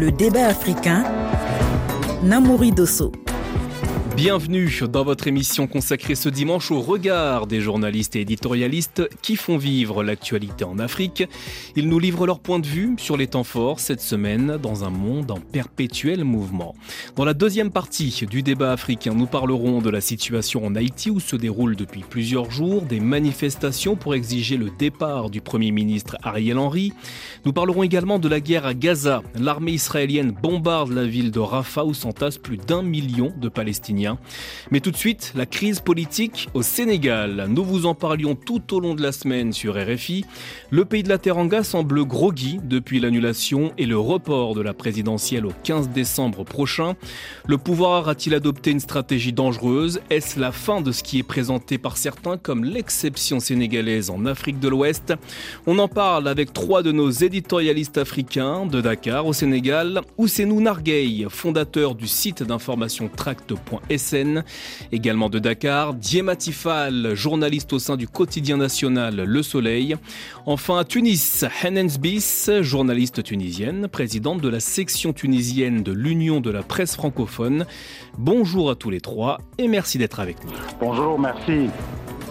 le débat africain, Namouri Dosso. Bienvenue dans votre émission consacrée ce dimanche au regard des journalistes et éditorialistes qui font vivre l'actualité en Afrique. Ils nous livrent leur point de vue sur les temps forts cette semaine dans un monde en perpétuel mouvement. Dans la deuxième partie du débat africain, nous parlerons de la situation en Haïti où se déroulent depuis plusieurs jours des manifestations pour exiger le départ du Premier ministre Ariel Henry. Nous parlerons également de la guerre à Gaza. L'armée israélienne bombarde la ville de Rafah où s'entassent plus d'un million de Palestiniens. Mais tout de suite, la crise politique au Sénégal. Nous vous en parlions tout au long de la semaine sur RFI. Le pays de la Teranga semble groggy depuis l'annulation et le report de la présidentielle au 15 décembre prochain. Le pouvoir a-t-il adopté une stratégie dangereuse? Est-ce la fin de ce qui est présenté par certains comme l'exception sénégalaise en Afrique de l'Ouest? On en parle avec trois de nos éditorialistes africains de Dakar au Sénégal. Ousenou Narguey, fondateur du site d'information tract.s également de Dakar, Diematifal, journaliste au sein du quotidien national Le Soleil. Enfin à Tunis, Bis, journaliste tunisienne, présidente de la section tunisienne de l'Union de la presse francophone. Bonjour à tous les trois et merci d'être avec nous. Bonjour, merci.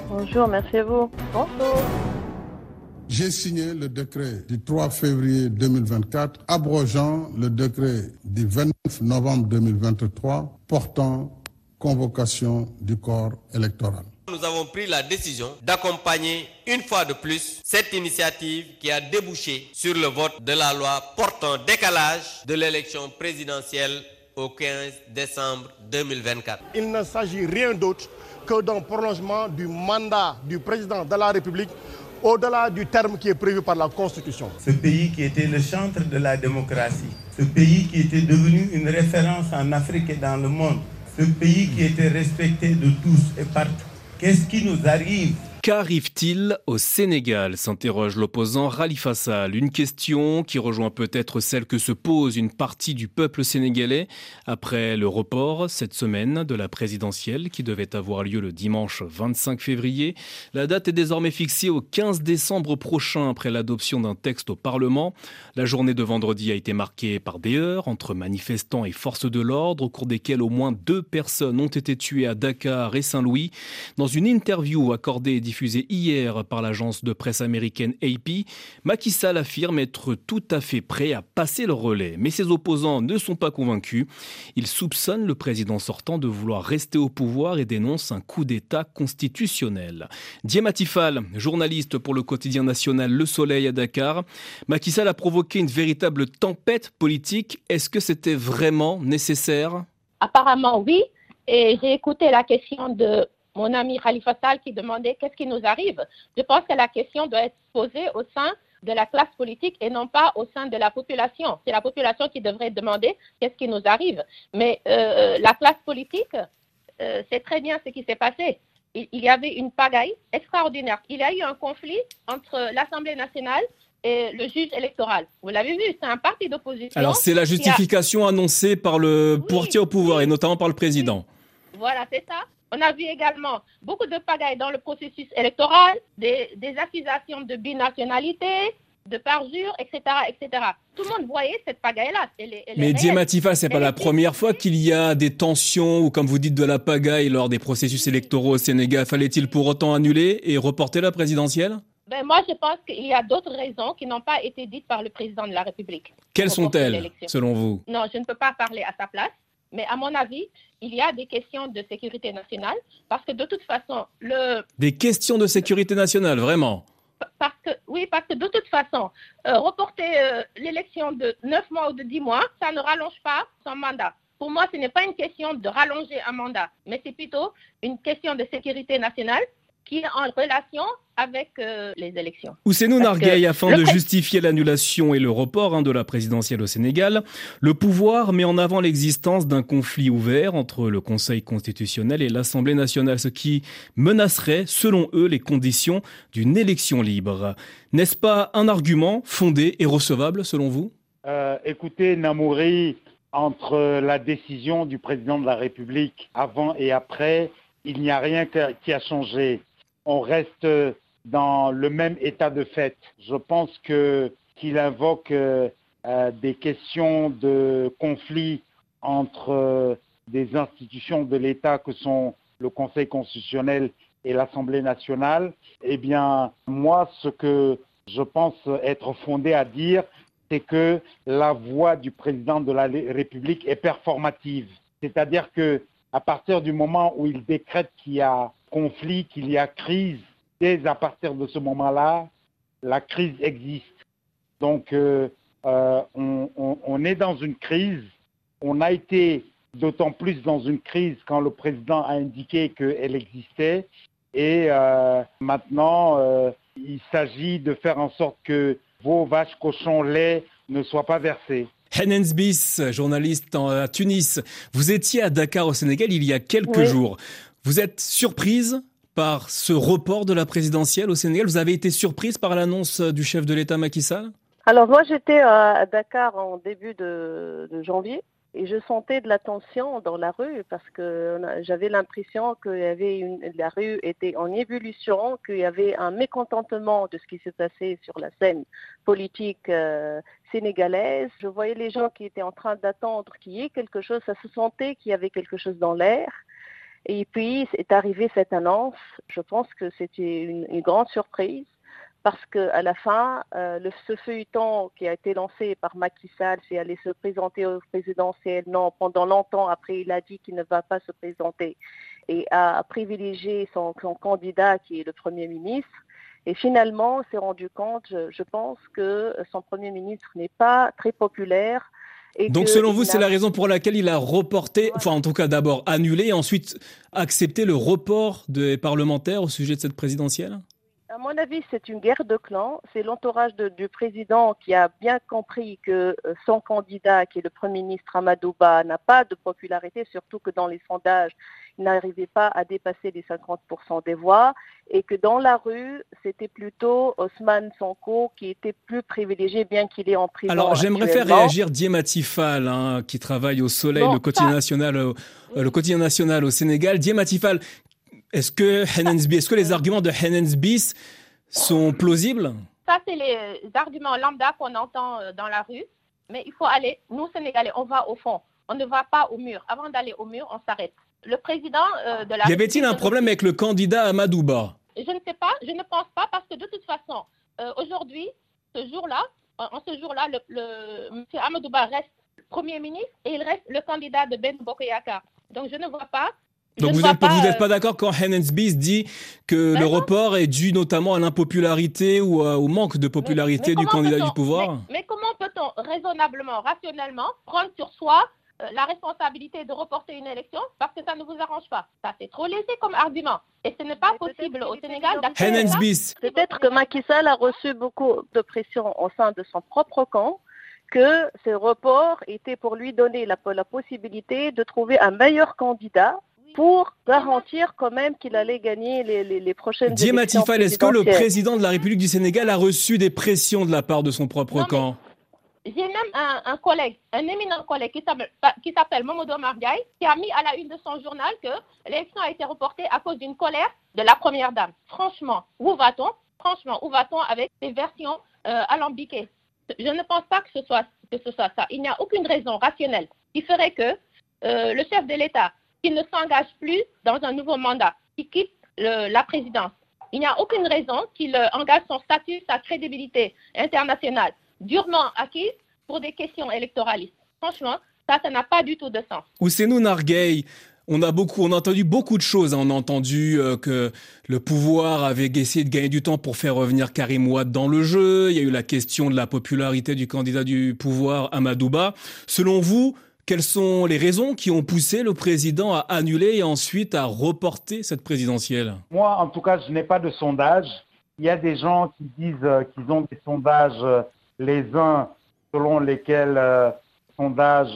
Bonjour, merci à vous. Bonjour. J'ai signé le décret du 3 février 2024 abrogeant le décret du 29 novembre 2023 portant convocation du corps électoral. Nous avons pris la décision d'accompagner une fois de plus cette initiative qui a débouché sur le vote de la loi portant décalage de l'élection présidentielle au 15 décembre 2024. Il ne s'agit rien d'autre que d'un prolongement du mandat du président de la République au-delà du terme qui est prévu par la Constitution. Ce pays qui était le centre de la démocratie, ce pays qui était devenu une référence en Afrique et dans le monde, ce pays qui était respecté de tous et partout. Qu'est-ce qui nous arrive Qu'arrive-t-il au Sénégal s'interroge l'opposant Khalifa Sall. Une question qui rejoint peut-être celle que se pose une partie du peuple sénégalais après le report cette semaine de la présidentielle qui devait avoir lieu le dimanche 25 février. La date est désormais fixée au 15 décembre prochain après l'adoption d'un texte au Parlement. La journée de vendredi a été marquée par des heures entre manifestants et forces de l'ordre au cours desquelles au moins deux personnes ont été tuées à Dakar et Saint-Louis. Dans une interview accordée diffusé hier par l'agence de presse américaine AP, Macky Sall affirme être tout à fait prêt à passer le relais. Mais ses opposants ne sont pas convaincus. Ils soupçonnent le président sortant de vouloir rester au pouvoir et dénoncent un coup d'État constitutionnel. Diematifal, journaliste pour le quotidien national Le Soleil à Dakar, Macky Sall a provoqué une véritable tempête politique. Est-ce que c'était vraiment nécessaire? Apparemment oui. Et j'ai écouté la question de mon ami Khalifa Sall qui demandait qu'est-ce qui nous arrive. Je pense que la question doit être posée au sein de la classe politique et non pas au sein de la population. C'est la population qui devrait demander qu'est-ce qui nous arrive. Mais euh, la classe politique euh, sait très bien ce qui s'est passé. Il, il, y avait une pagaille extraordinaire. Il y a eu un conflit entre l'Assemblée nationale et le juge électoral. Vous l'avez vu, c'est un parti d'opposition. Alors c'est la justification a... annoncée par le oui, portier au pouvoir oui, et notamment par le président. Voilà, c'est ça. On a vu également beaucoup de pagailles dans le processus électoral, des, des accusations de binationalité, de parjure, etc., etc. Tout le monde voyait cette pagaille-là. Mais Diematifa, c'est pas la première fois qu'il y a des tensions ou, comme vous dites, de la pagaille lors des processus électoraux au Sénégal. Fallait-il pour autant annuler et reporter la présidentielle? Ben, moi, je pense qu'il y a d'autres raisons qui n'ont pas été dites par le président de la République. Quelles sont-elles, selon vous? Non, je ne peux pas parler à sa place. Mais à mon avis, il y a des questions de sécurité nationale parce que de toute façon, le... Des questions de sécurité nationale, vraiment parce que, Oui, parce que de toute façon, euh, reporter euh, l'élection de 9 mois ou de 10 mois, ça ne rallonge pas son mandat. Pour moi, ce n'est pas une question de rallonger un mandat, mais c'est plutôt une question de sécurité nationale qui est en relation avec euh, les élections. Ousseinou Nargueil, afin de justifier l'annulation et le report hein, de la présidentielle au Sénégal, le pouvoir met en avant l'existence d'un conflit ouvert entre le Conseil constitutionnel et l'Assemblée nationale, ce qui menacerait, selon eux, les conditions d'une élection libre. N'est-ce pas un argument fondé et recevable, selon vous? Euh, Écoutez, Namouri, entre la décision du président de la République avant et après, il n'y a rien qui a changé on reste dans le même état de fait. Je pense qu'il invoque des questions de conflit entre des institutions de l'État que sont le Conseil constitutionnel et l'Assemblée nationale, eh bien, moi, ce que je pense être fondé à dire, c'est que la voix du président de la République est performative. C'est-à-dire que à partir du moment où il décrète qu'il y a conflit, qu'il y a crise, dès à partir de ce moment-là, la crise existe. Donc, euh, euh, on, est dans une crise. On a été d'autant plus dans une crise quand le président a indiqué qu'elle existait. Et euh, maintenant, il s'agit de faire en sorte que vos vaches, cochons, lait ne soient pas versés. Henens Bis, journaliste à Tunis. Vous étiez à Dakar au Sénégal il y a quelques jours. Vous êtes surprise par ce report de la présidentielle au Sénégal? Vous avez été surprise par l'annonce du chef de l'État Macky Sall? Alors moi j'étais à Dakar en début de janvier et je sentais de la tension dans la rue parce que j'avais l'impression que la rue était en évolution, qu'il y avait un mécontentement de ce qui se passait sur la scène politique euh, sénégalaise. Je voyais les gens qui étaient en train d'attendre qu'il y ait quelque chose, ça se sentait qu'il y avait quelque chose dans l'air. Et puis est arrivée cette annonce. Je pense que c'était une grande surprise parce qu'à la fin, euh, ce feuilleton qui a été lancé par Macky Sall, c'est aller se présenter au présidentiel. Non, pendant longtemps, après, il a dit qu'il ne va pas se présenter et a privilégié son, candidat qui est le Premier ministre. Et finalement, on s'est rendu compte, je, pense, que son Premier ministre n'est pas très populaire. Donc selon vous, c'est la raison pour laquelle il a reporté, enfin en tout cas d'abord annulé et ensuite accepté le report des parlementaires au sujet de cette présidentielle? À mon avis, c'est une guerre de clans. C'est l'entourage du président qui a bien compris que euh, son candidat, qui est le Premier ministre Amadouba, n'a pas de popularité, surtout que dans les sondages, il n'arrivait pas à dépasser les 50% des voix, et que dans la rue, c'était plutôt Osman Sonko qui était plus privilégié, bien qu'il est en prison. Alors, j'aimerais faire réagir Diematifal, hein, qui travaille au Soleil, le, quotidien national, euh, le quotidien national au Sénégal. Diematifal, est-ce que, est-ce que les arguments de Hennensbis sont plausibles? Ça, c'est les arguments lambda qu'on entend euh, dans la rue. Mais il faut aller, nous, Sénégalais, on va au fond. On ne va pas au mur. Avant d'aller au mur, on s'arrête. Le président euh, de la Y avait-il un problème avec le candidat Amadouba? Je ne sais pas, je ne pense pas, parce que de toute façon, euh, aujourd'hui, ce jour-là, en ce jour-là, le, le, M. Amadouba reste Premier ministre et il reste le candidat de Ben Bokoyaka. Donc je ne vois pas donc vous n'êtes pas, vous pas d'accord quand Hennensbis dit que le report est dû notamment à l'impopularité ou au manque de popularité du candidat du pouvoir mais, comment peut-on raisonnablement, rationnellement prendre sur soi euh, la responsabilité de reporter une élection parce que ça ne vous arrange pas? Ça, c'est trop léger comme argument. Et ce n'est pas possible au Sénégal d'accepter Peut-être que Macky Sall a reçu beaucoup de pression au sein de son propre camp que ce report était pour lui donner la, la possibilité de trouver un meilleur candidat pour garantir quand même qu'il allait gagner les, les, les prochaines élections est-ce que le président de la République du Sénégal a reçu des pressions de la part de son propre camp? J'ai même un, collègue, un éminent collègue qui s'appelle Momodo Margaï, qui a mis à la une de son journal que l'élection a été reportée à cause d'une colère de la première dame. Franchement, où va-t-on? Franchement, où va-t-on avec ces versions euh, alambiquées? Je ne pense pas que ce, soit, que ce soit ça. Il n'y a aucune raison rationnelle qui ferait que euh, le chef de l'État qu'il ne s'engage plus dans un nouveau mandat, qu'il quitte la présidence. Il n'y a aucune raison qu'il euh, engage son statut, sa crédibilité internationale durement acquise pour des questions électoralistes. Franchement, ça, ça n'a pas du tout de sens. Ousseinou Narguey, on a beaucoup, on a entendu beaucoup de choses. Hein. On a entendu euh, que le pouvoir avait essayé de gagner du temps pour faire revenir Karim Ouad dans le jeu. Il y a eu la question de la popularité du candidat du pouvoir, Amadouba. Selon vous, quelles sont les raisons qui ont poussé le président à annuler et ensuite à reporter cette présidentielle? Moi, en tout cas, je n'ai pas de sondage. Il y a des gens qui disent euh, qu'ils ont des sondages, euh, les uns selon lesquels, euh, sondage,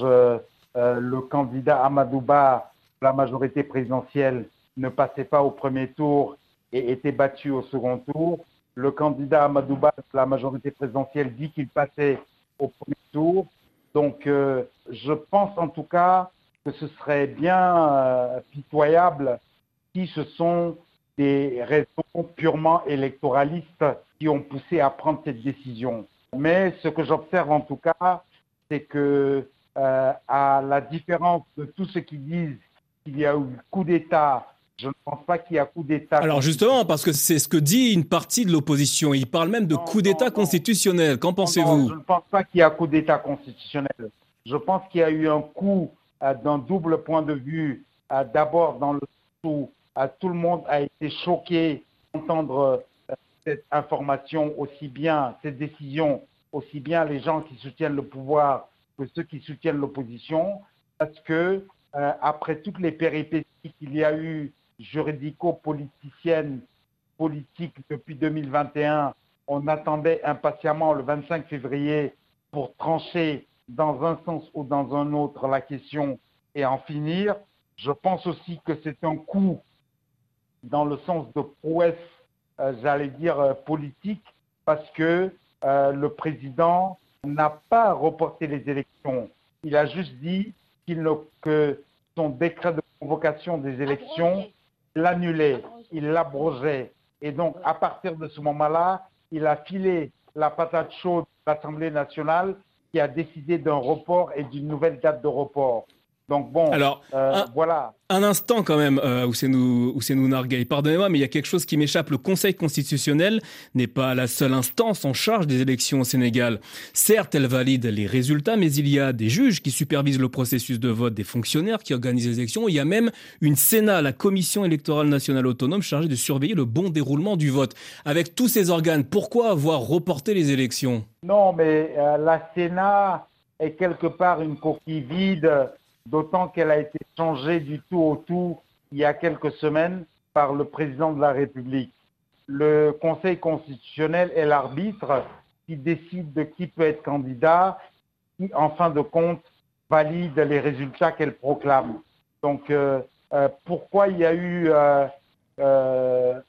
le candidat Amadouba, la majorité présidentielle, ne passait pas au premier tour et était battu au second tour. Le candidat Amadouba, la majorité présidentielle, dit qu'il passait au premier tour. Donc, euh, je pense en tout cas que ce serait bien euh, pitoyable si ce sont des raisons purement électoralistes qui ont poussé à prendre cette décision. Mais ce que j'observe en tout cas, c'est que euh, à la différence de tous ceux qui disent qu'il y a eu coup d'État je ne pense pas qu'il y a coup d'État. Alors justement, parce que c'est ce que dit une partie de l'opposition. Il parle même de coup d'État constitutionnel. Qu'en pensez-vous Je ne pense pas qu'il y a coup d'État constitutionnel. Je pense qu'il y a eu un coup euh, d'un double point de vue. Euh, d'abord, dans le où euh, tout le monde a été choqué d'entendre cette information aussi bien, cette décision, aussi bien les gens qui soutiennent le pouvoir que ceux qui soutiennent l'opposition, parce que après toutes les péripéties qu'il y a eu juridico-politicienne politique depuis 2021. On attendait impatiemment le 25 février pour trancher dans un sens ou dans un autre la question et en finir. Je pense aussi que c'est un coup dans le sens de prouesse, euh, j'allais dire, euh, politique, parce que euh, le président n'a pas reporté les élections. Il a juste dit qu'il que son décret de convocation des élections l'annulait, il l'abrogeait. Et donc, à partir de ce moment-là, il a filé la patate chaude de l'Assemblée nationale qui a décidé d'un report et d'une nouvelle date de report. Donc bon, Alors, euh, voilà. Un instant quand même, euh, Ousseinou, Nargueil. Pardonnez-moi, mais il y a quelque chose qui m'échappe. Le Conseil constitutionnel n'est pas la seule instance en charge des élections au Sénégal. Certes, elle valide les résultats, mais il y a des juges qui supervisent le processus de vote, des fonctionnaires qui organisent les élections. Il y a même une Sénat, la Commission électorale nationale autonome, chargée de surveiller le bon déroulement du vote. Avec tous ces organes, pourquoi avoir reporté les élections? Non, mais euh, la Sénat est quelque part une coquille vide d'autant qu'elle a été changée du tout au tout il y a quelques semaines par le président de la République. Le Conseil constitutionnel est l'arbitre qui décide de qui peut être candidat, qui en fin de compte valide les résultats qu'elle proclame. Donc euh, euh, pourquoi il y a eu euh,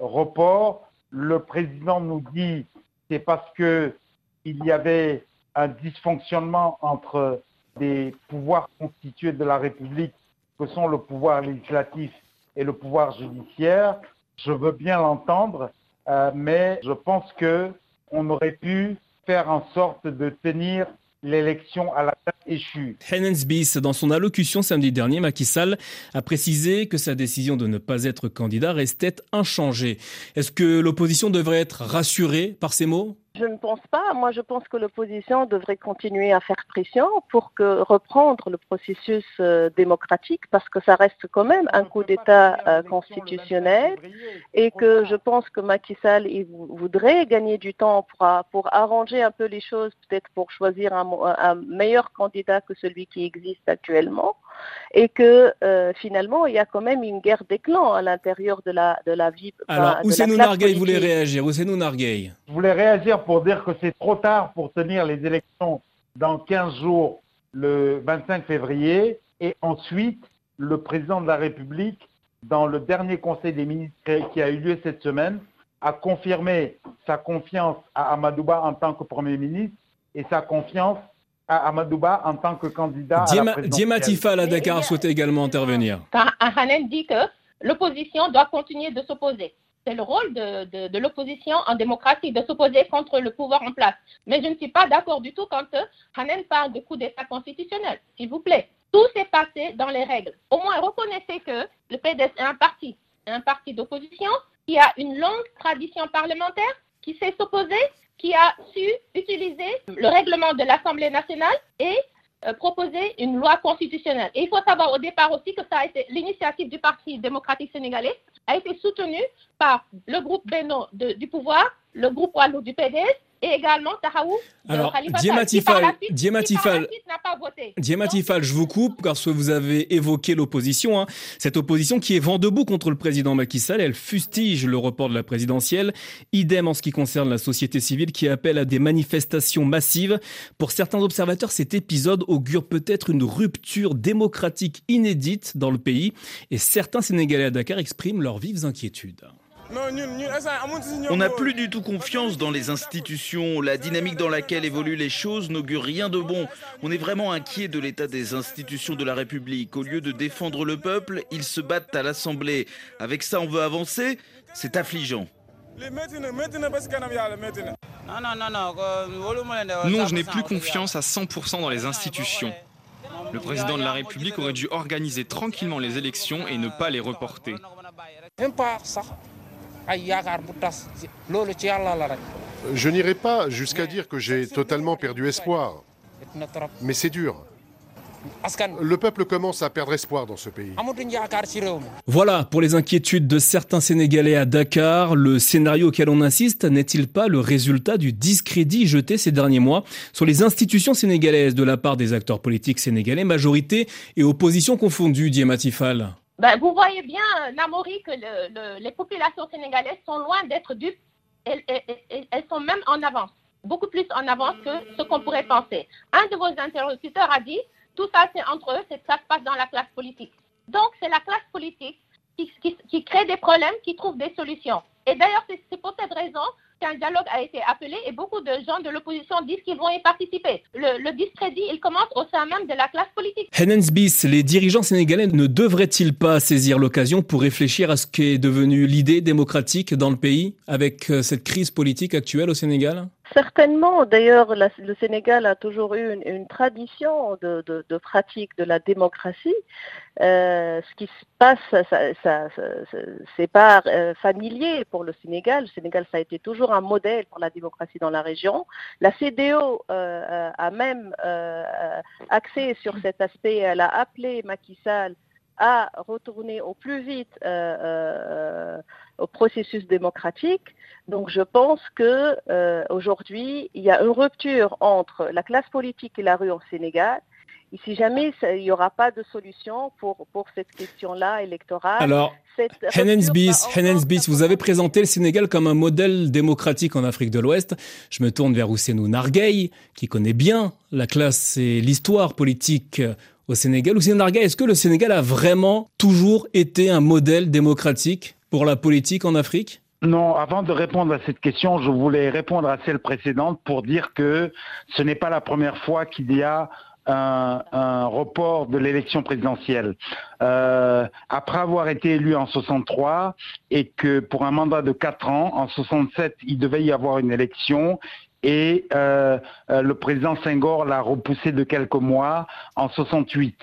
report? Le président nous dit c'est parce que il y avait un dysfonctionnement entre des pouvoirs constitués de la République que sont le pouvoir législatif et le pouvoir judiciaire. Je veux bien l'entendre, euh, mais je pense que on aurait pu faire en sorte de tenir l'élection à la date échue. Bis, dans son allocution samedi dernier, Macky Sall a précisé que sa décision de ne pas être candidat restait inchangée. Est-ce que l'opposition devrait être rassurée par ces mots? Je ne pense pas. Moi, je pense que l'opposition devrait continuer à faire pression pour que reprendre le processus euh, démocratique, parce que ça reste quand même un coup d'État euh, constitutionnel, et que je pense que Macky Sall il voudrait gagner du temps pour, pour arranger un peu les choses, peut-être pour choisir un, un, meilleur candidat que celui qui existe actuellement, et que euh, finalement, il y a quand même une guerre des clans à l'intérieur de la, de la vie. Alors, Ousseinou Nargueil voulait réagir. Ousseinou Nargueil. Je voulais réagir pour dire que c'est trop tard pour tenir les élections dans 15 jours, le 25 février, et ensuite, le président de la République, dans le dernier Conseil des ministres qui a eu lieu cette semaine, a confirmé sa confiance à Amadouba en tant que Premier ministre et sa confiance à Amadouba en tant que candidat Diema, à la Dakar souhaitait également intervenir. Quand Hanen dit que l'opposition doit continuer de s'opposer. C'est le rôle de, l'opposition en démocratie de s'opposer contre le pouvoir en place. Mais je ne suis pas d'accord du tout quand Hanen parle de coup d'État constitutionnel. S'il vous plaît, tout s'est passé dans les règles. Au moins, reconnaissez que le PDS est un parti, un parti d'opposition qui a une longue tradition parlementaire, qui sait s'opposer, qui a su utiliser le règlement de l'Assemblée nationale et euh, proposer une loi constitutionnelle. Et il faut savoir au départ aussi que ça a été l'initiative du Parti démocratique sénégalais a été soutenue par le groupe Beno du pouvoir, le groupe Wallou du PDS et également Tahaou Alors, Diematifal, Diematifal, je vous coupe parce que vous avez évoqué l'opposition. Hein. Cette opposition qui est vent debout contre le président Macky Sall, elle fustige le report de la présidentielle. Idem en ce qui concerne la société civile qui appelle à des manifestations massives. Pour certains observateurs, cet épisode augure peut-être une rupture démocratique inédite dans le pays et certains Sénégalais à Dakar expriment leurs vives inquiétudes. On n'a plus du tout confiance dans les institutions. La dynamique dans laquelle évoluent les choses n'augure rien de bon. On est vraiment inquiet de l'état des institutions de la République. Au lieu de défendre le peuple, ils se battent à l'Assemblée. Avec ça, on veut avancer C'est affligeant. Non, je n'ai plus confiance à 100% dans les institutions. Le président de la République aurait dû organiser tranquillement les élections et ne pas les reporter. Je n'irai pas jusqu'à dire que j'ai totalement perdu espoir, mais c'est dur. Le peuple commence à perdre espoir dans ce pays. Voilà, pour les inquiétudes de certains Sénégalais à Dakar, le scénario auquel on insiste n'est-il pas le résultat du discrédit jeté ces derniers mois sur les institutions sénégalaises de la part des acteurs politiques sénégalais, majorité et opposition confondues, dit Matifal? Ben, Vous voyez bien, Namori, que les populations sénégalaises sont loin d'être dupes. elles sont même en avance, beaucoup plus en avance que ce qu'on pourrait penser. Un de vos interlocuteurs a dit tout ça, c'est entre eux, ça se passe dans la classe politique. Donc, c'est la classe politique qui, crée des problèmes, qui trouve des solutions. Et d'ailleurs, c'est pour cette raison qu'un dialogue a été appelé et beaucoup de gens de l'opposition disent qu'ils vont y participer. Le, discrédit, il commence au sein même de la classe politique. Bis, les dirigeants sénégalais ne devraient-ils pas saisir l'occasion pour réfléchir à ce qu'est devenu l'idée démocratique dans le pays avec euh, cette crise politique actuelle au Sénégal? Certainement. D'ailleurs, le Sénégal a toujours eu une, tradition de, pratique de la démocratie. Euh, ce qui se passe, ça, c'est pas euh, familier pour le Sénégal. Le Sénégal, ça a été toujours un modèle pour la démocratie dans la région. La CDO euh, a même axé sur cet aspect. Elle a appelé Macky Sall à retourner au plus vite au processus démocratique. Donc je pense que euh, aujourd'hui, il y a une rupture entre la classe politique et la rue au Sénégal. Et si jamais il n'y aura pas de solution pour, pour cette question-là électorale. Alors, Henens vous avez présenté le Sénégal comme un modèle démocratique en Afrique de l'Ouest. Je me tourne vers Ousseinou Narguey, qui connaît bien la classe et l'histoire politique au Sénégal. Ousseinou Narguey, est-ce que le Sénégal a vraiment toujours été un modèle démocratique pour la politique en Afrique? Non, avant de répondre à cette question, je voulais répondre à celle précédente pour dire que ce n'est pas la première fois qu'il y a un, report de l'élection présidentielle. Euh, après avoir été élu en 63 et que pour un mandat de 4 ans, en 67, il devait y avoir une élection et euh, euh, le président Senghor l'a repoussé de quelques mois en 68.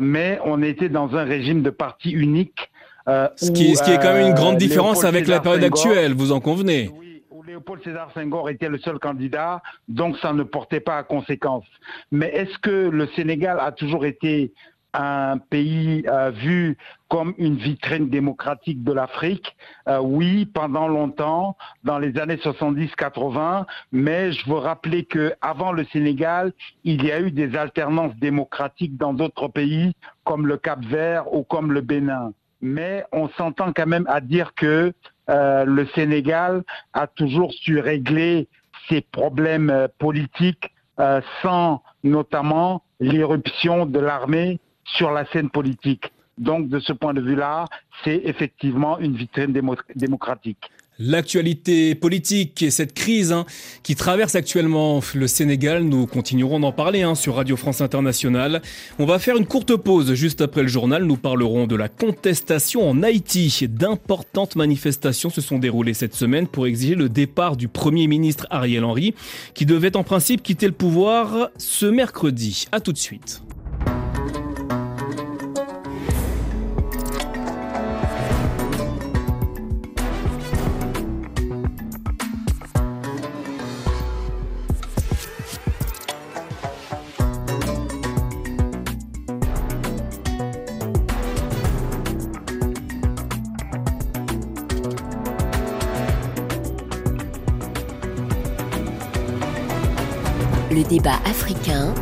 mais on était dans un régime de parti unique euh, ce, qui, est quand même une grande euh, différence avec la période actuelle, vous en convenez? Oui, où Léopold Sédar Senghor était le seul candidat, donc ça ne portait pas à conséquence. Mais est-ce que le Sénégal a toujours été un pays euh, vu comme une vitrine démocratique de l'Afrique? oui, pendant longtemps, dans les années 70-80, mais je veux rappeler que avant le Sénégal, il y a eu des alternances démocratiques dans d'autres pays, comme le Cap-Vert ou comme le Bénin mais on s'entend quand même à dire que euh, le Sénégal a toujours su régler ses problèmes euh, politiques euh, sans notamment l'irruption de l'armée sur la scène politique. Donc de ce point de vue-là, c'est effectivement une vitrine démocratique. L'actualité politique et cette crise hein, qui traverse actuellement le Sénégal, nous continuerons d'en parler hein, sur Radio France Internationale. On va faire une courte pause juste après le journal. Nous parlerons de la contestation en Haïti. D'importantes manifestations se sont déroulées cette semaine pour exiger le départ du Premier ministre Ariel Henry, qui devait en principe quitter le pouvoir ce mercredi. A tout de suite. Débat africain.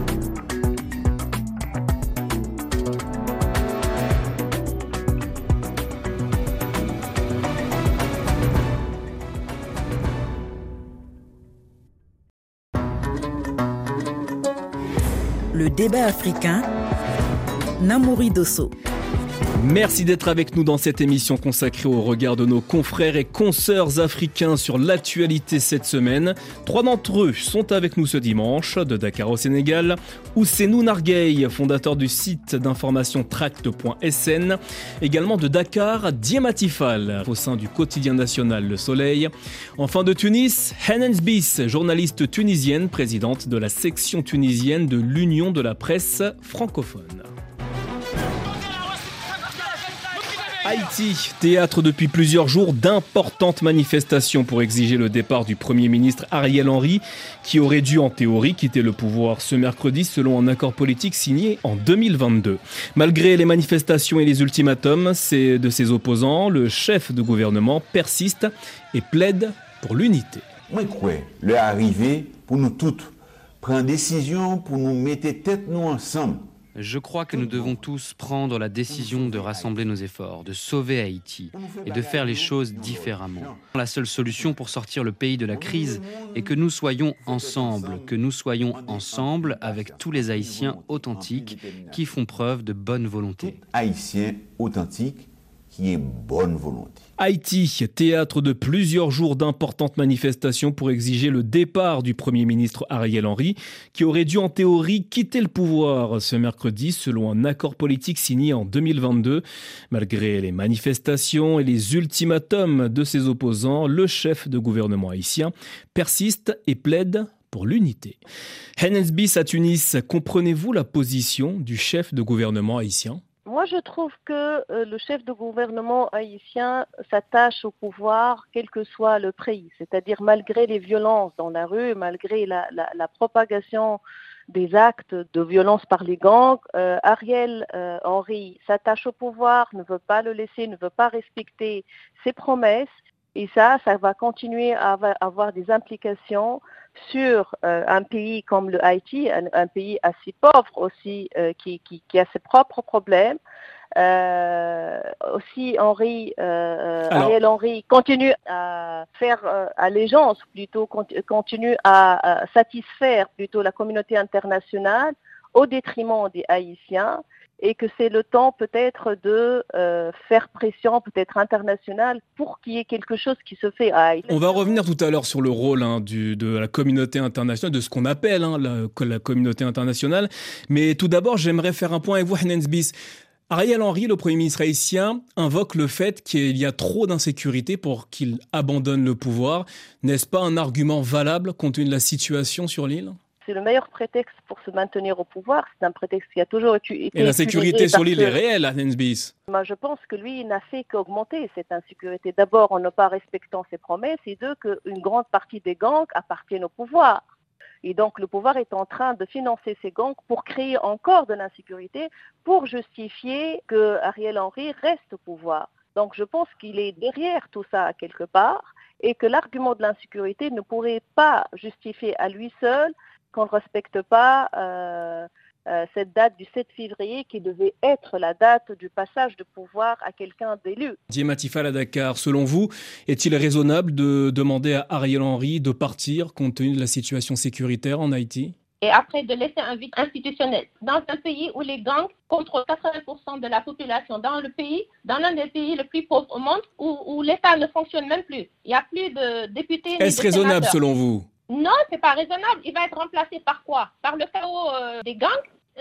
Le débat africain. Namouri Dosso. Merci d'être avec nous dans cette émission consacrée au regard de nos confrères et consoeurs africains sur l'actualité cette semaine. Trois d'entre eux sont avec nous ce dimanche, de Dakar au Sénégal, Ousseinou Nargueil, fondateur du site d'information tract.sn, également de Dakar, Diematifal, au sein du quotidien national Le Soleil. Enfin de Tunis, Henens Bis, journaliste tunisienne, présidente de la section tunisienne de l'Union de la presse francophone. Haïti, théâtre depuis plusieurs jours d'importantes manifestations pour exiger le départ du Premier ministre Ariel Henry, qui aurait dû en théorie quitter le pouvoir ce mercredi selon un accord politique signé en 2022. Malgré les manifestations et les ultimatums de ses opposants, le chef de gouvernement persiste et plaide pour l'unité. Moi, crois, le pour nous toutes, prendre décision pour nous mettre tête nous ensemble je crois que nous devons tous prendre la décision de rassembler nos efforts, de sauver Haïti et de faire les choses différemment. La seule solution pour sortir le pays de la crise est que nous soyons ensemble, que nous soyons ensemble avec tous les Haïtiens authentiques qui font preuve de bonne volonté. Haïtiens authentiques Haïti, théâtre de plusieurs jours d'importantes manifestations pour exiger le départ du Premier ministre Ariel Henry, qui aurait dû en théorie quitter le pouvoir ce mercredi selon un accord politique signé en 2022. Malgré les manifestations et les ultimatums de ses opposants, le chef de gouvernement haïtien persiste et plaide pour l'unité. Hennensbis à Tunis, comprenez-vous la position du chef de gouvernement haïtien? Moi, je trouve que euh, le chef de gouvernement haïtien s'attache au pouvoir, quel que soit le prix. C'est-à-dire, malgré les violences dans la rue, malgré la, propagation des actes de violence par les gangs, euh, Ariel euh, Henry s'attache au pouvoir, ne veut pas le laisser, ne veut pas respecter ses promesses. Et ça, ça va continuer à avoir des implications sur euh, un pays comme le Haïti, un, pays assez pauvre aussi, euh, qui, a ses propres problèmes. Euh, aussi, Henri, Ariel Henry continue à faire allégeance, plutôt continue à satisfaire plutôt la communauté internationale au détriment des Haïtiens et que c'est le temps peut-être de euh, faire pression, peut-être internationale, pour qu'il y ait quelque chose qui se fait à Haïti. On va revenir tout à l'heure sur le rôle hein, de la communauté internationale, de ce qu'on appelle hein, la, communauté internationale. Mais tout d'abord, j'aimerais faire un point avec vous, Bis. Ariel Henry, le Premier ministre haïtien, invoque le fait qu'il y a trop d'insécurité pour qu'il abandonne le pouvoir. N'est-ce pas un argument valable compte tenu de la situation sur l'île? C'est le meilleur prétexte pour se maintenir au pouvoir. C'est un prétexte qui a toujours été. Et la sécurité sur l'île est réelle à Nensbis. Moi, je pense que lui, il n'a fait qu'augmenter cette insécurité. D'abord, en ne pas respectant ses promesses, et deux, qu'une grande partie des gangs appartiennent au pouvoir. Et donc, le pouvoir est en train de financer ces gangs pour créer encore de l'insécurité, pour justifier que Ariel Henry reste au pouvoir. Donc, je pense qu'il est derrière tout ça quelque part et que l'argument de l'insécurité ne pourrait pas justifier à lui seul qu'on ne respecte pas euh, euh, cette date du 7 février qui devait être la date du passage de pouvoir à quelqu'un d'élu. Matifal à Dakar, selon vous, est-il raisonnable de demander à Ariel Henry de partir compte tenu de la situation sécuritaire en Haïti? Et après de laisser un vide institutionnel. Dans un pays où les gangs contrôlent 80% de la population, dans le pays, dans l'un des pays les plus pauvres au monde, où, où l'État ne fonctionne même plus. Il n'y a plus de députés. Est-ce raisonnable selon vous? Non, c'est pas raisonnable. Il va être remplacé par quoi? Par le chaos euh, des gangs?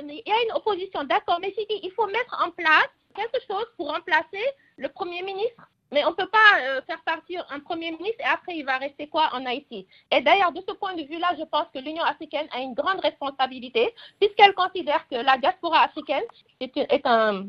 Il y a une opposition, d'accord, mais il faut mettre en place quelque chose pour remplacer le Premier ministre. Mais on ne peut pas euh, faire partir un Premier ministre et après il va rester quoi en Haïti? Et d'ailleurs, de ce point de vue-là, je pense que l'Union africaine a une grande responsabilité puisqu'elle considère que la diaspora africaine est un,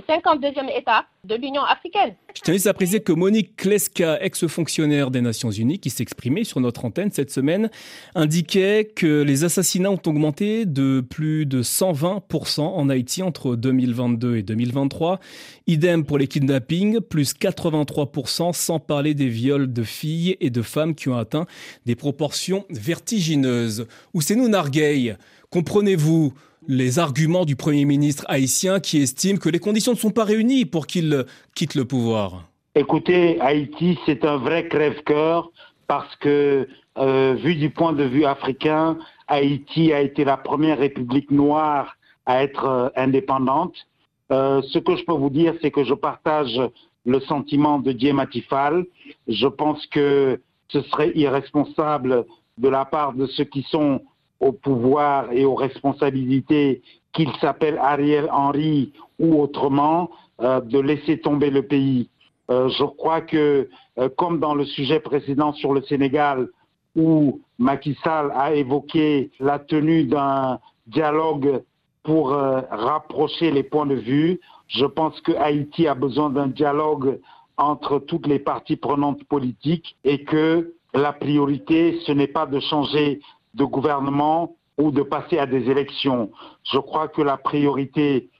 52e État de l'Union africaine. Je tiens à préciser que Monique Kleska, ex-fonctionnaire des Nations Unies, qui s'exprimait sur notre antenne cette semaine, indiquait que les assassinats ont augmenté de plus de 120% en Haïti entre 2022 et 2023. Idem pour les kidnappings, plus 83%, sans parler des viols de filles et de femmes qui ont atteint des proportions vertigineuses. Ou c'est nous, Nargueil, comprenez-vous les arguments du Premier ministre haïtien qui estime que les conditions ne sont pas réunies pour qu'il quitte le pouvoir Écoutez, Haïti, c'est un vrai crève-cœur parce que, euh, vu du point de vue africain, Haïti a été la première république noire à être euh, indépendante. Euh, ce que je peux vous dire, c'est que je partage le sentiment de Diematifal. Je pense que ce serait irresponsable de la part de ceux qui sont au pouvoir et aux responsabilités, qu'ils s'appellent Ariel Henry ou autrement, euh, de laisser tomber le pays. Euh, je crois que, euh, comme dans le sujet précédent sur le Sénégal, où Macky Sall a évoqué la tenue d'un dialogue pour rapprocher les points de vue, je pense que Haïti a besoin d'un dialogue entre toutes les parties prenantes politiques et que la priorité, ce n'est pas de changer de gouvernement ou de passer à des élections. Je crois que la priorité,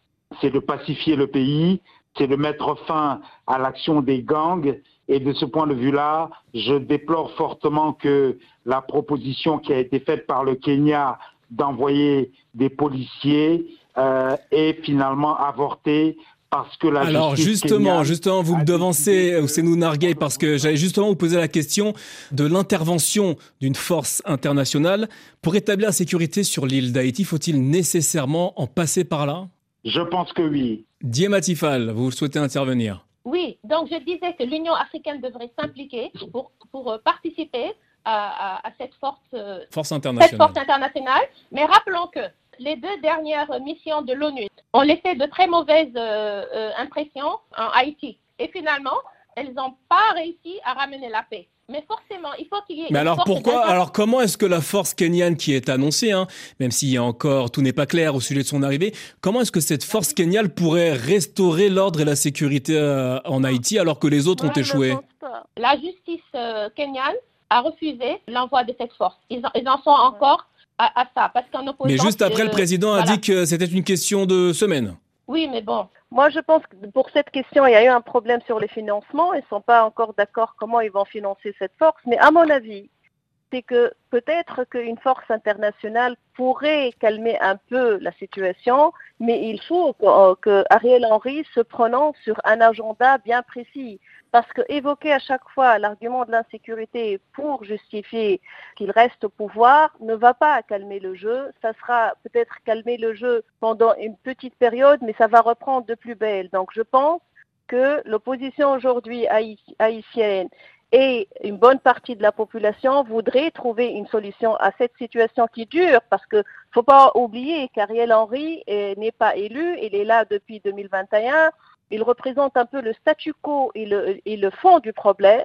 c'est de pacifier le pays, c'est de mettre fin à l'action des gangs. Et de ce point de vue-là, je déplore fortement que la proposition qui a été faite par le Kenya d'envoyer des policiers euh, ait finalement avorté parce que la Alors justement, justement, vous me devancez, Ousseinou Narguey, parce que j'allais justement vous poser la question de l'intervention d'une force internationale. Pour établir la sécurité sur l'île d'Haïti, faut-il nécessairement en passer par là? Je pense que oui. Diematifal, vous souhaitez intervenir? Oui, donc je disais que l'Union africaine devrait s'impliquer pour, pour euh, participer à, cette force, euh, force internationale. Cette force internationale. Mais rappelons que les deux dernières missions de l'ONU ont laissé de très mauvaises euh, euh, impressions en Haïti. Et finalement, elles n'ont pas réussi à ramener la paix. Mais forcément, il faut qu'il y ait. Mais alors pourquoi Alors comment est-ce que la force kenyane qui est annoncée, hein, même s'il y a encore tout n'est pas clair au sujet de son arrivée, comment est-ce que cette force kenyane pourrait restaurer l'ordre et la sécurité euh, en Haïti alors que les autres ont échoué? La justice kenyane a refusé l'envoi de cette force. Ils ils en sont encore à, ça. Parce qu'en Mais juste après, le président a dit que c'était une question de semaine. Oui, mais bon. Moi, je pense que pour cette question, il y a eu un problème sur les financements. Ils ne sont pas encore d'accord comment ils vont financer cette force. Mais à mon avis, c'est que peut-être qu'une force internationale pourrait calmer un peu la situation, mais il faut que, que Ariel Henry se prononce sur un agenda bien précis. Parce que évoquer à chaque fois l'argument de l'insécurité pour justifier qu'il reste au pouvoir ne va pas calmer le jeu. Ça sera peut-être calmer le jeu pendant une petite période, mais ça va reprendre de plus belle. Donc je pense que l'opposition aujourd'hui haïtienne et une bonne partie de la population voudrait trouver une solution à cette situation qui dure parce que faut pas oublier qu'Ariel Henry n'est pas élu, il est là depuis 2021 il représente un peu le statu quo et le, fond du problème.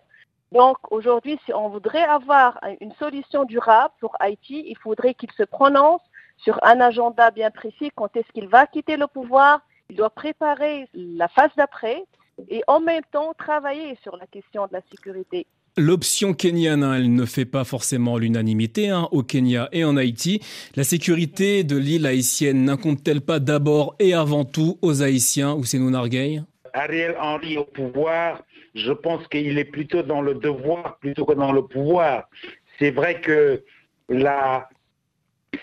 Donc aujourd'hui, si on voudrait avoir une solution durable pour Haïti, il faudrait qu'il se prononce sur un agenda bien précis quand est-ce qu'il va quitter le pouvoir? Il doit préparer la phase d'après et en même temps travailler sur la question de la sécurité. L'option kenyane, hein, elle ne fait pas forcément l'unanimité hein, au Kenya et en Haïti. La sécurité de l'île haïtienne n'incombe-t-elle pas d'abord et avant tout aux Haïtiens ou c'est nous Nargueil Ariel Henry au pouvoir, je pense qu'il est plutôt dans le devoir plutôt que dans le pouvoir. C'est vrai que la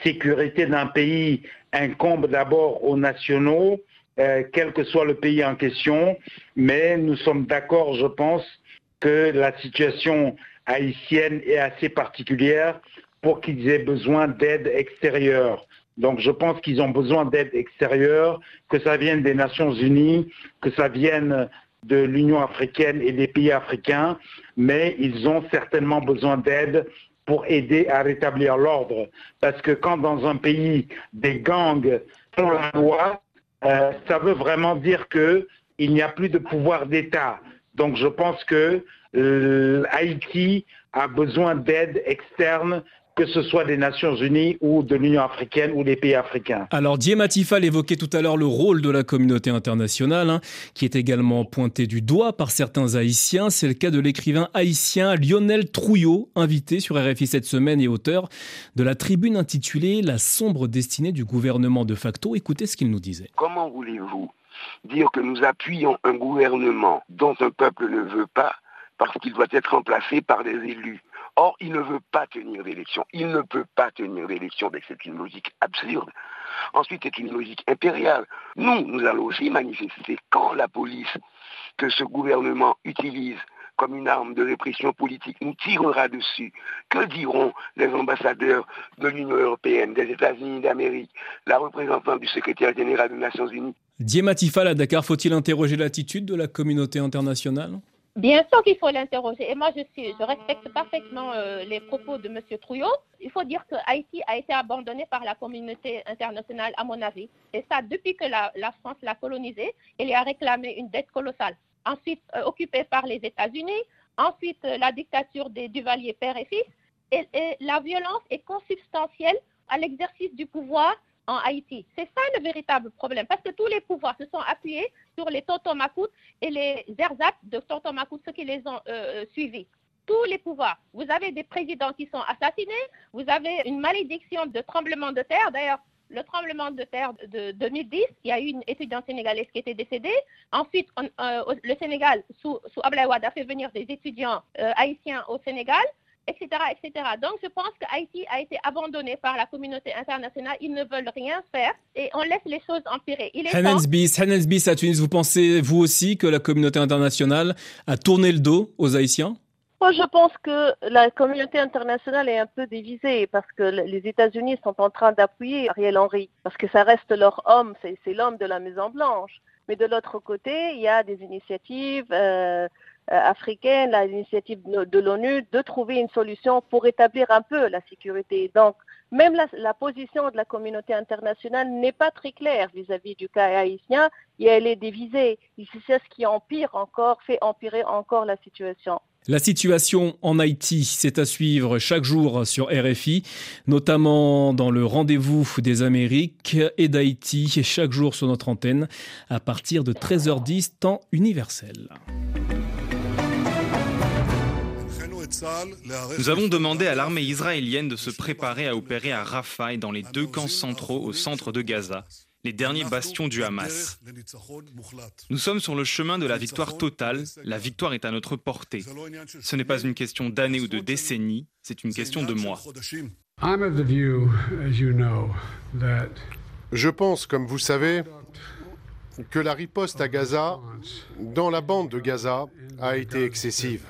sécurité d'un pays incombe d'abord aux nationaux, euh, quel que soit le pays en question, mais nous sommes d'accord, je pense, que la situation haïtienne est assez particulière pour qu'ils aient besoin d'aide extérieure. Donc je pense qu'ils ont besoin d'aide extérieure, que ça vienne des Nations Unies, que ça vienne de l'Union africaine et des pays africains, mais ils ont certainement besoin d'aide pour aider à rétablir l'ordre. Parce que quand dans un pays des gangs font la loi, euh, ça veut vraiment dire qu'il n'y a plus de pouvoir d'État. Donc je pense que euh, Haïti a besoin d'aide externe que ce soit des Nations Unies ou de l'Union africaine ou des pays africains. Alors Matifal évoquait tout à l'heure le rôle de la communauté internationale, hein, qui est également pointé du doigt par certains Haïtiens. C'est le cas de l'écrivain haïtien Lionel Trouillot, invité sur RFI cette semaine et auteur de la tribune intitulée La sombre destinée du gouvernement de facto. Écoutez ce qu'il nous disait. Comment voulez-vous dire que nous appuyons un gouvernement dont un peuple ne veut pas parce qu'il doit être remplacé par des élus? Or, il ne veut pas tenir d'élection. Il ne peut pas tenir d'élection. C'est une logique absurde. Ensuite, c'est une logique impériale. Nous, nous allons aussi manifester quand la police que ce gouvernement utilise comme une arme de répression politique nous tirera dessus. Que diront les ambassadeurs de l'Union européenne, des États-Unis d'Amérique, la représentante du secrétaire général des Nations Unies? Diematifal à Dakar, faut-il interroger l'attitude de la communauté internationale? Bien sûr qu'il faut l'interroger. Et moi, je, suis, je respecte parfaitement euh, les propos de M. Trouillot. Il faut dire que Haïti a été abandonné par la communauté internationale, à mon avis. Et ça, depuis que la, France l'a colonisé, elle y a réclamé une dette colossale. Ensuite, euh, occupée par les États-Unis. Ensuite, euh, la dictature des Duvalier père et fils. et la violence est consubstantielle à l'exercice du pouvoir en Haïti. C'est ça le véritable problème, parce que tous les pouvoirs se sont appuyés sur les Totomacoutes et les ersatz de Totomacoutes, ceux qui les ont euh, euh, suivis. Tous les pouvoirs. Vous avez des présidents qui sont assassinés, vous avez une malédiction de tremblement de terre. D'ailleurs, le tremblement de terre de 2010, il y a eu une étudiante sénégalaise qui était décédée. Ensuite, euh, le Sénégal, sous, sous a fait venir des étudiants haïtiens au Sénégal etc., etc. Donc, je pense que Haïti a été abandonné par la communauté internationale. Ils ne veulent rien faire et on laisse les choses empirer. Il est Bis, à Tunis, vous pensez, vous aussi, que la communauté internationale a tourné le dos aux Haïtiens? Moi, je pense que la communauté internationale est un peu divisée parce que les États-Unis sont en train d'appuyer Ariel Henry parce que ça reste leur homme, c'est l'homme de la Maison Blanche. Mais de l'autre côté, il y a des initiatives euh, euh, africaine, l'initiative de l'ONU, de trouver une solution pour établir un peu la sécurité. Donc, même la, position de la communauté internationale n'est pas très claire vis-à-vis du cas haïtien et elle est divisée. C'est ce qui empire encore, fait empirer encore la situation. La situation en Haïti, c'est à suivre chaque jour sur RFI, notamment dans le rendez-vous des Amériques et d'Haïti, chaque jour sur notre antenne, à partir de 13h10, temps universel. Nous avons demandé à l'armée israélienne de se préparer à opérer à Rafah et dans les deux camps centraux au centre de Gaza, les derniers bastions du Hamas. Nous sommes sur le chemin de la victoire totale, la victoire est à notre portée. Ce n'est pas une question d'années ou de décennies, c'est une question de mois. Je pense, comme vous savez, que la riposte à Gaza, dans la bande de Gaza, a été excessive.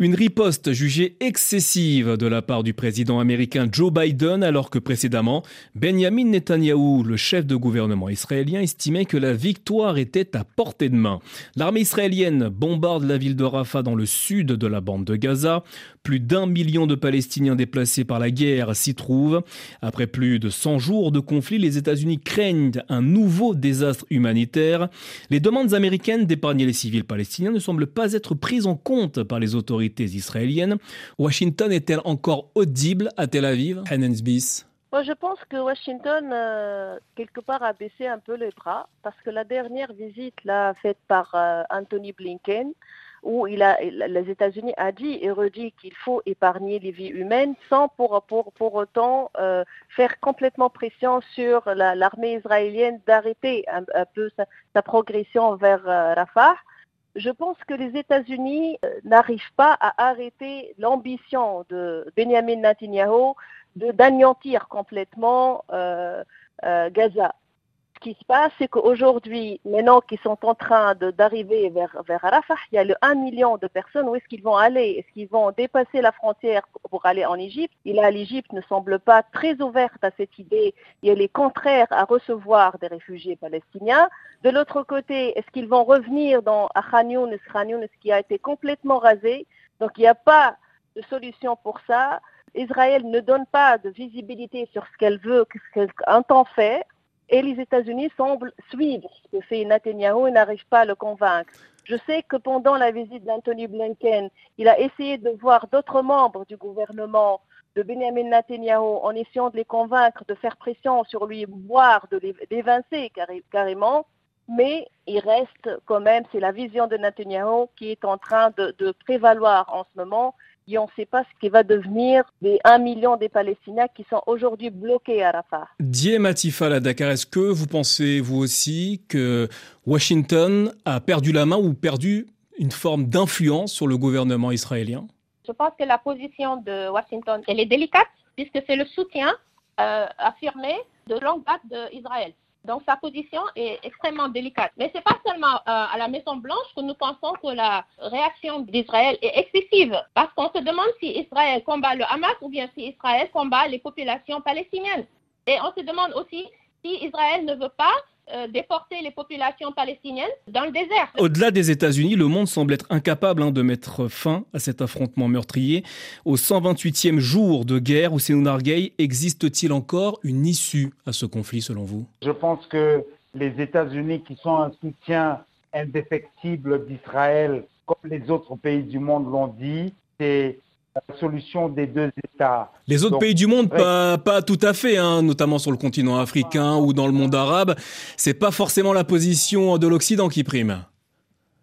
Une riposte jugée excessive de la part du président américain Joe Biden alors que précédemment, Benjamin Netanyahou, le chef de gouvernement israélien, estimait que la victoire était à portée de main. L'armée israélienne bombarde la ville de Rafah dans le sud de la bande de Gaza. Plus d'un million de Palestiniens déplacés par la guerre s'y trouvent. Après plus de 100 jours de conflit, les États-Unis craignent un nouveau désastre humanitaire. Les demandes américaines d'épargner les civils palestiniens ne semblent pas être prises en compte par les autorités israéliennes. Washington est-elle encore audible à Tel Aviv? Moi, je pense que Washington, euh, quelque part, a baissé un peu les bras parce que la dernière visite là, faite par euh, Anthony Blinken, où il a, les États-Unis a dit et redit qu'il faut épargner les vies humaines sans pour, pour, pour autant euh, faire complètement pression sur l'armée israélienne d'arrêter un, peu sa, progression vers Rafah. Je pense que les États-Unis euh, n'arrivent pas à arrêter l'ambition de Benjamin Netanyahu d'anéantir complètement Gaza qui se passe, c'est qu'aujourd'hui, maintenant qu'ils sont en train d'arriver vers, vers Rafah, il y a le 1 million de personnes. Où est-ce qu'ils vont aller? Est-ce qu'ils vont dépasser la frontière pour aller en Égypte? Et là, l'Égypte ne semble pas très ouverte à cette idée et elle est contraire à recevoir des réfugiés palestiniens. De l'autre côté, est-ce qu'ils vont revenir dans Khan Younes, qui a été complètement rasé? Donc, il n'y a pas de solution pour ça. Israël ne donne pas de visibilité sur ce qu'elle veut, ce qu'elle entend faire. Et les États-Unis semblent suivre ce que fait Netanyahu et n'arrivent pas à le convaincre. Je sais que pendant la visite d'Anthony Blinken, il a essayé de voir d'autres membres du gouvernement de Benjamin Netanyahu en essayant de les convaincre de faire pression sur lui, voire de l'évincer carrément. Mais il reste quand même, c'est la vision de Netanyahu qui est en train de prévaloir en ce moment et on ne sait pas ce qui va devenir des 1 million des Palestiniens qui sont aujourd'hui bloqués à Rafah. Die Matifal à Dakar, est-ce que vous pensez, vous aussi, que Washington a perdu la main ou perdu une forme d'influence sur le gouvernement israélien? Je pense que la position de Washington, elle est délicate, puisque c'est le soutien euh, affirmé de longue date d'Israël. Donc sa position est extrêmement délicate. Mais ce n'est pas seulement euh, à la Maison Blanche que nous pensons que la réaction d'Israël est excessive, parce qu'on se demande si Israël combat le Hamas ou bien si Israël combat les populations palestiniennes. Et on se demande aussi si Israël ne veut pas euh, déporter les populations palestiniennes dans le désert. Au-delà des États-Unis, le monde semble être incapable hein, de mettre fin à cet affrontement meurtrier. Au 128e jour de guerre, Ousseinou Narguey, existe-t-il encore une issue à ce conflit selon vous? Je pense que les États-Unis, qui sont un soutien indéfectible d'Israël, comme les autres pays du monde l'ont dit, c'est la solution des deux États. Les autres pays du monde, pas, pas tout à fait, hein, notamment sur le continent africain ou dans le monde arabe. C'est pas forcément la position de l'Occident qui prime.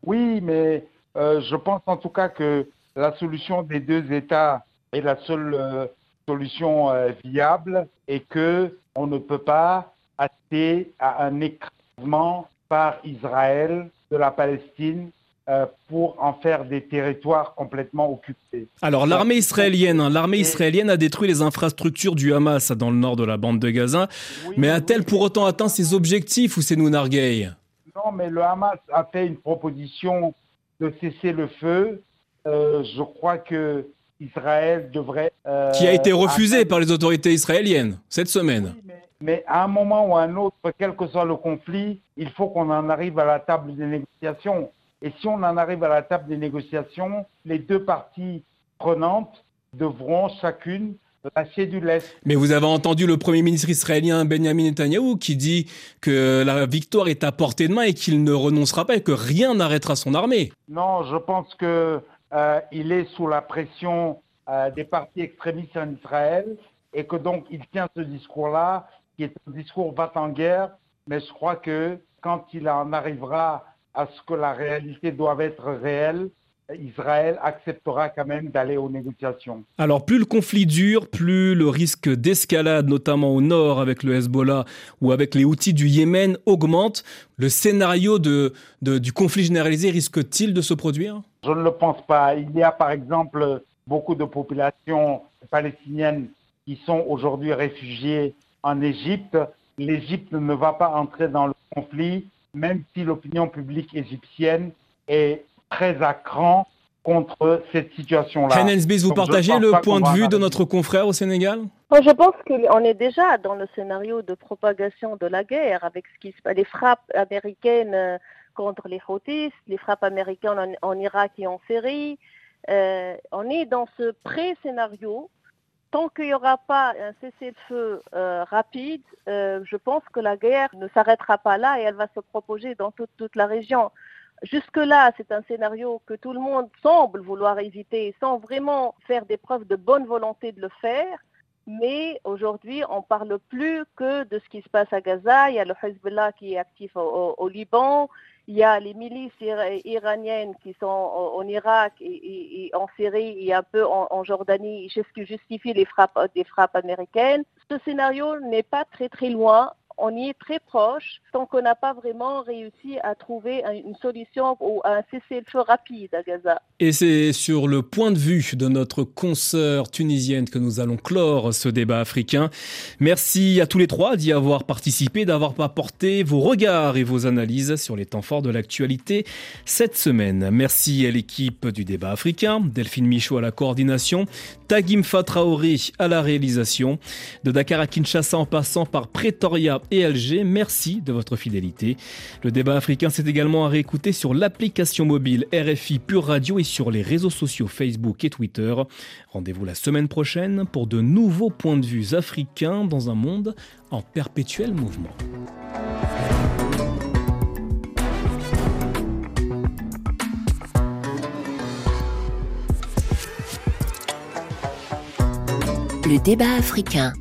Oui, mais euh, je pense en tout cas que la solution des deux États est la seule euh, solution euh, viable et que on ne peut pas assister à un écrasement par Israël de la Palestine pour en faire des territoires complètement occupés. Alors l'armée israélienne, hein, l'armée israélienne a détruit les infrastructures du Hamas dans le nord de la bande de Gaza, mais a-t-elle pour autant atteint ses objectifs ou c'est Narguey Non, mais le Hamas a fait une proposition de cesser le feu. Euh, je crois que Israël devrait. Euh, Qui a été refusée par les autorités israéliennes cette semaine. mais, mais, à un moment ou à un autre, quel que soit le conflit, il faut qu'on en arrive à la table des négociations. Et si on en arrive à la table des négociations, les deux parties prenantes devront chacune lâcher du lest. Mais vous avez entendu le Premier ministre israélien Benjamin Netanyahu qui dit que la victoire est à portée de main et qu'il ne renoncera pas et que rien n'arrêtera son armée. Non, je pense qu'il euh, est sous la pression euh, des partis extrémistes en Israël et que donc il tient ce discours-là, qui est un discours va en guerre, mais je crois que quand il en arrivera à ce que la réalité doit être réelle, Israël acceptera quand même d'aller aux négociations. Alors plus le conflit dure, plus le risque d'escalade, notamment au nord avec le Hezbollah ou avec les outils du Yémen, augmente. Le scénario de, du conflit généralisé risque-t-il de se produire? Je ne le pense pas. Il y a par exemple beaucoup de populations palestiniennes qui sont aujourd'hui réfugiées en Égypte. L'Égypte ne va pas entrer dans le conflit même si l'opinion publique égyptienne est très à cran contre cette situation-là. vous partagez le point de vue de notre confrère au Sénégal? Je pense qu'on est déjà dans le scénario de propagation de la guerre avec ce qui les frappes américaines euh, contre les Houthis, les frappes américaines en, Irak et en Syrie. Euh, on est dans ce pré-scénario tant qu'il n'y aura pas un cessez-le-feu euh, rapide, euh, je pense que la guerre ne s'arrêtera pas là et elle va se proposer dans toute, la région. Jusque-là, c'est un scénario que tout le monde semble vouloir éviter sans vraiment faire des preuves de bonne volonté de le faire. Mais aujourd'hui, on parle plus que de ce qui se passe à Gaza. Il y a le Hezbollah qui est actif au Liban. Il y a les milices iraniennes qui sont en Irak en Syrie et un peu en, Jordanie, ce qui justifie les frappes américaines. Ce scénario n'est pas très très loin on y est très proche tant qu'on n'a pas vraiment réussi à trouver une solution ou un cessez-le-feu rapide à Gaza. Et c'est sur le point de vue de notre consoeur tunisienne que nous allons clore ce débat africain. Merci à tous les trois d'y avoir participé, d'avoir apporté vos regards et vos analyses sur les temps forts de l'actualité cette semaine. Merci à l'équipe du débat africain, Delphine Michaud à la coordination, Tagim Fatraori à la réalisation, de Dakar à Kinshasa en passant par Pretoria et Alger. Merci de votre fidélité. Le débat africain, c'est également à réécouter sur l'application mobile RFI Pure Radio et sur les réseaux sociaux Facebook et Twitter. Rendez-vous la semaine prochaine pour de nouveaux points de vue africains dans un monde en perpétuel mouvement. Le débat africain.